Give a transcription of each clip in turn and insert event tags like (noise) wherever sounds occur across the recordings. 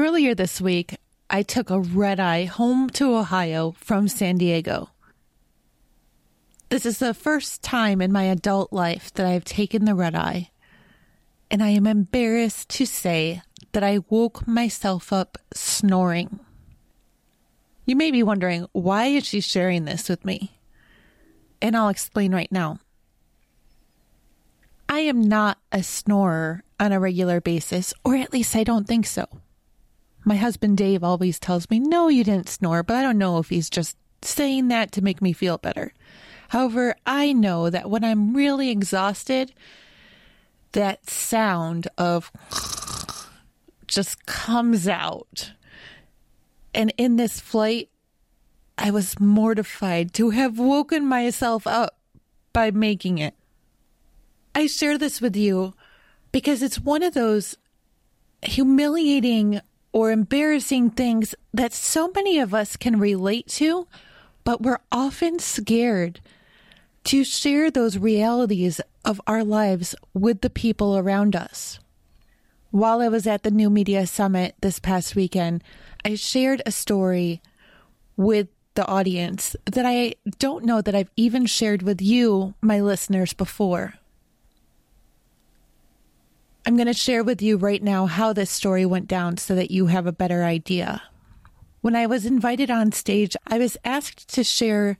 Earlier this week, I took a red eye home to Ohio from San Diego. This is the first time in my adult life that I have taken the red eye, and I am embarrassed to say that I woke myself up snoring. You may be wondering, why is she sharing this with me? And I'll explain right now. I am not a snorer on a regular basis, or at least I don't think so. My husband Dave always tells me, No, you didn't snore, but I don't know if he's just saying that to make me feel better. However, I know that when I'm really exhausted, that sound of (sniffs) just comes out. And in this flight, I was mortified to have woken myself up by making it. I share this with you because it's one of those humiliating or embarrassing things that so many of us can relate to, but we're often scared to share those realities of our lives with the people around us. While I was at the New Media Summit this past weekend, I shared a story with the audience that I don't know that I've even shared with you, my listeners, before. I'm going to share with you right now how this story went down so that you have a better idea. When I was invited on stage, I was asked to share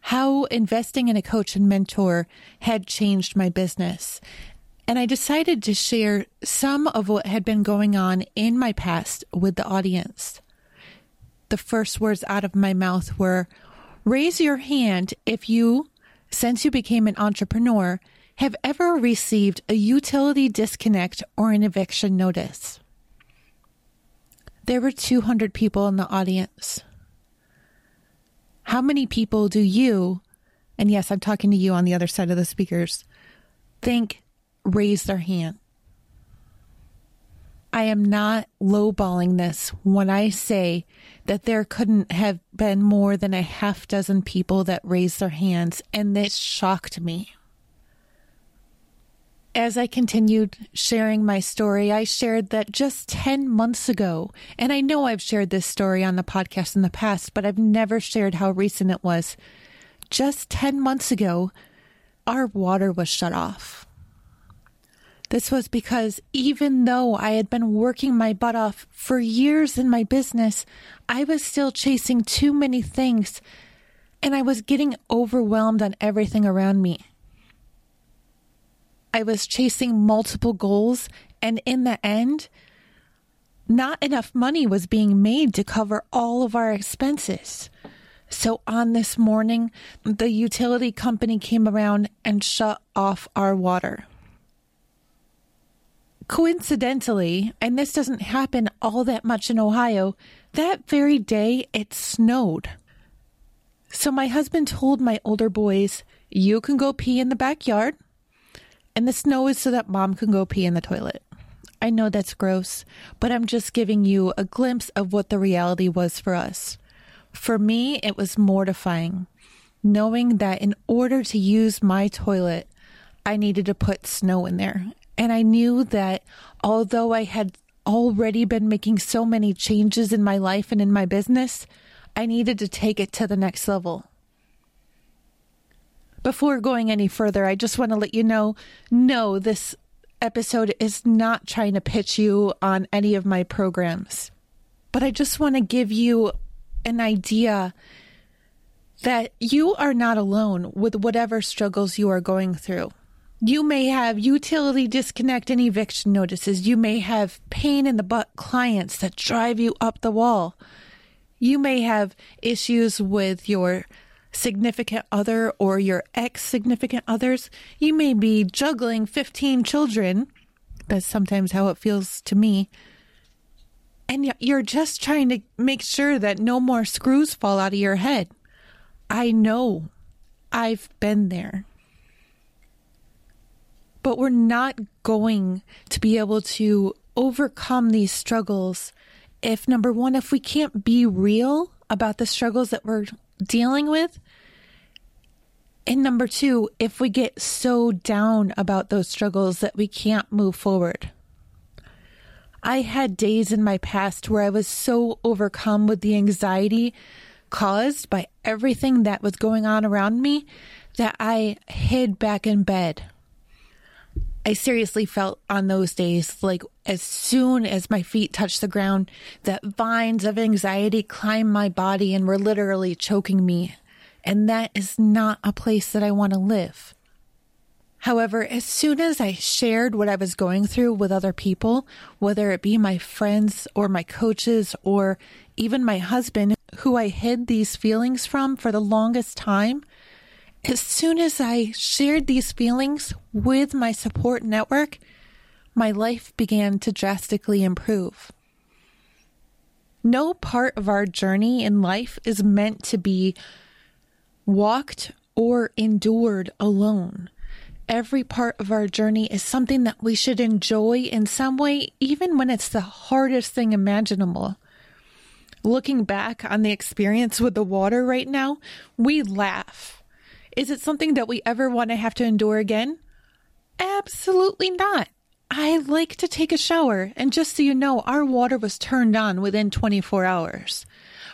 how investing in a coach and mentor had changed my business. And I decided to share some of what had been going on in my past with the audience. The first words out of my mouth were raise your hand if you, since you became an entrepreneur, have ever received a utility disconnect or an eviction notice. There were 200 people in the audience. How many people do you, and yes, I'm talking to you on the other side of the speakers, think raise their hand? I am not lowballing this when I say that there couldn't have been more than a half dozen people that raised their hands, and this shocked me as I continued sharing my story, I shared that just 10 months ago, and I know I've shared this story on the podcast in the past, but I've never shared how recent it was. Just 10 months ago, our water was shut off. This was because even though I had been working my butt off for years in my business, I was still chasing too many things and I was getting overwhelmed on everything around me. I was chasing multiple goals, and in the end, not enough money was being made to cover all of our expenses. So on this morning, the utility company came around and shut off our water. Coincidentally, and this doesn't happen all that much in Ohio, that very day it snowed. So my husband told my older boys, You can go pee in the backyard. And the snow is so that mom can go pee in the toilet. I know that's gross, but I'm just giving you a glimpse of what the reality was for us. For me, it was mortifying, knowing that in order to use my toilet, I needed to put snow in there. And I knew that although I had already been making so many changes in my life and in my business, I needed to take it to the next level. Before going any further, I just want to let you know no, this episode is not trying to pitch you on any of my programs, but I just want to give you an idea that you are not alone with whatever struggles you are going through. You may have utility disconnect and eviction notices. You may have pain in the butt clients that drive you up the wall. You may have issues with your significant other or your ex significant others. You may be juggling 15 children. That's sometimes how it feels to me. And you're just trying to make sure that no more screws fall out of your head. I know. I've been there. But we're not going to be able to overcome these struggles if, number one, if we can't be real about the struggles that we're dealing with. And number two, if we get so down about those struggles that we can't move forward. I had days in my past where I was so overcome with the anxiety caused by everything that was going on around me that I hid back in bed. I seriously felt on those days like as soon as my feet touched the ground, that vines of anxiety climbed my body and were literally choking me. And that is not a place that I want to live. However, as soon as I shared what I was going through with other people, whether it be my friends or my coaches or even my husband, who I hid these feelings from for the longest time, as soon as I shared these feelings with my support network, my life began to drastically improve. No part of our journey in life is meant to be walked or endured alone. Every part of our journey is something that we should enjoy in some way, even when it's the hardest thing imaginable. Looking back on the experience with the water right now, we laugh. Is it something that we ever want to have to endure again? Absolutely not. I like to take a shower, and just so you know, our water was turned on within 24 hours.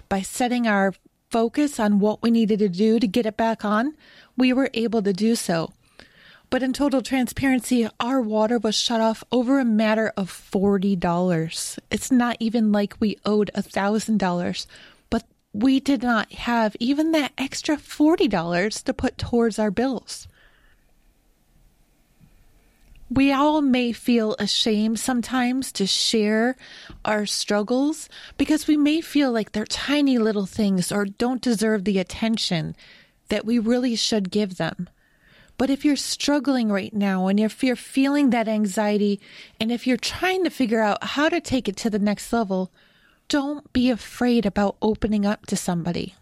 By setting our focus on what we needed to do to get it back on, we were able to do so. But in total transparency, our water was shut off over a matter of $40. It's not even like we owed $1,000, but we did not have even that extra $40 to put towards our bills. We all may feel ashamed sometimes to share our struggles because we may feel like they're tiny little things or don't deserve the attention that we really should give them. But if you're struggling right now and if you're feeling that anxiety and if you're trying to figure out how to take it to the next level, don't be afraid about opening up to somebody.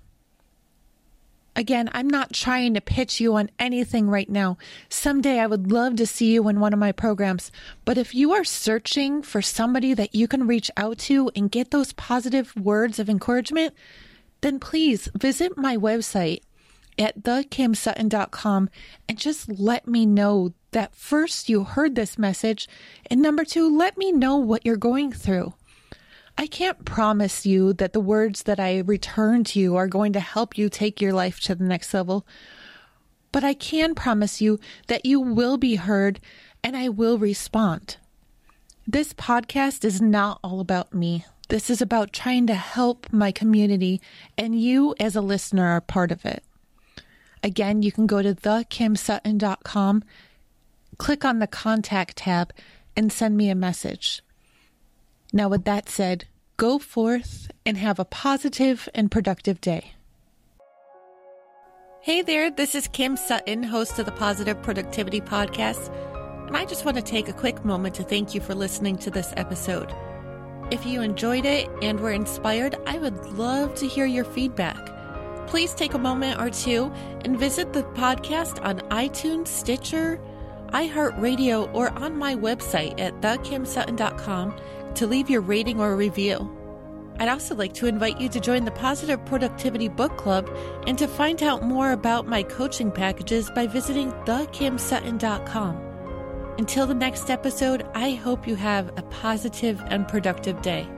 Again, I'm not trying to pitch you on anything right now. Someday I would love to see you in one of my programs. But if you are searching for somebody that you can reach out to and get those positive words of encouragement, then please visit my website at thekimsutton.com and just let me know that first you heard this message, and number two, let me know what you're going through. I can't promise you that the words that I return to you are going to help you take your life to the next level, but I can promise you that you will be heard and I will respond. This podcast is not all about me. This is about trying to help my community, and you as a listener are part of it. Again, you can go to thekimsutton.com, click on the contact tab, and send me a message. Now, with that said, go forth and have a positive and productive day. Hey there, this is Kim Sutton, host of the Positive Productivity Podcast, and I just want to take a quick moment to thank you for listening to this episode. If you enjoyed it and were inspired, I would love to hear your feedback. Please take a moment or two and visit the podcast on iTunes, Stitcher, iHeartRadio, or on my website at thekimsutton.com to leave your rating or review. I'd also like to invite you to join the Positive Productivity Book Club and to find out more about my coaching packages by visiting thekimsutton.com. Until the next episode, I hope you have a positive and productive day.